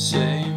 Say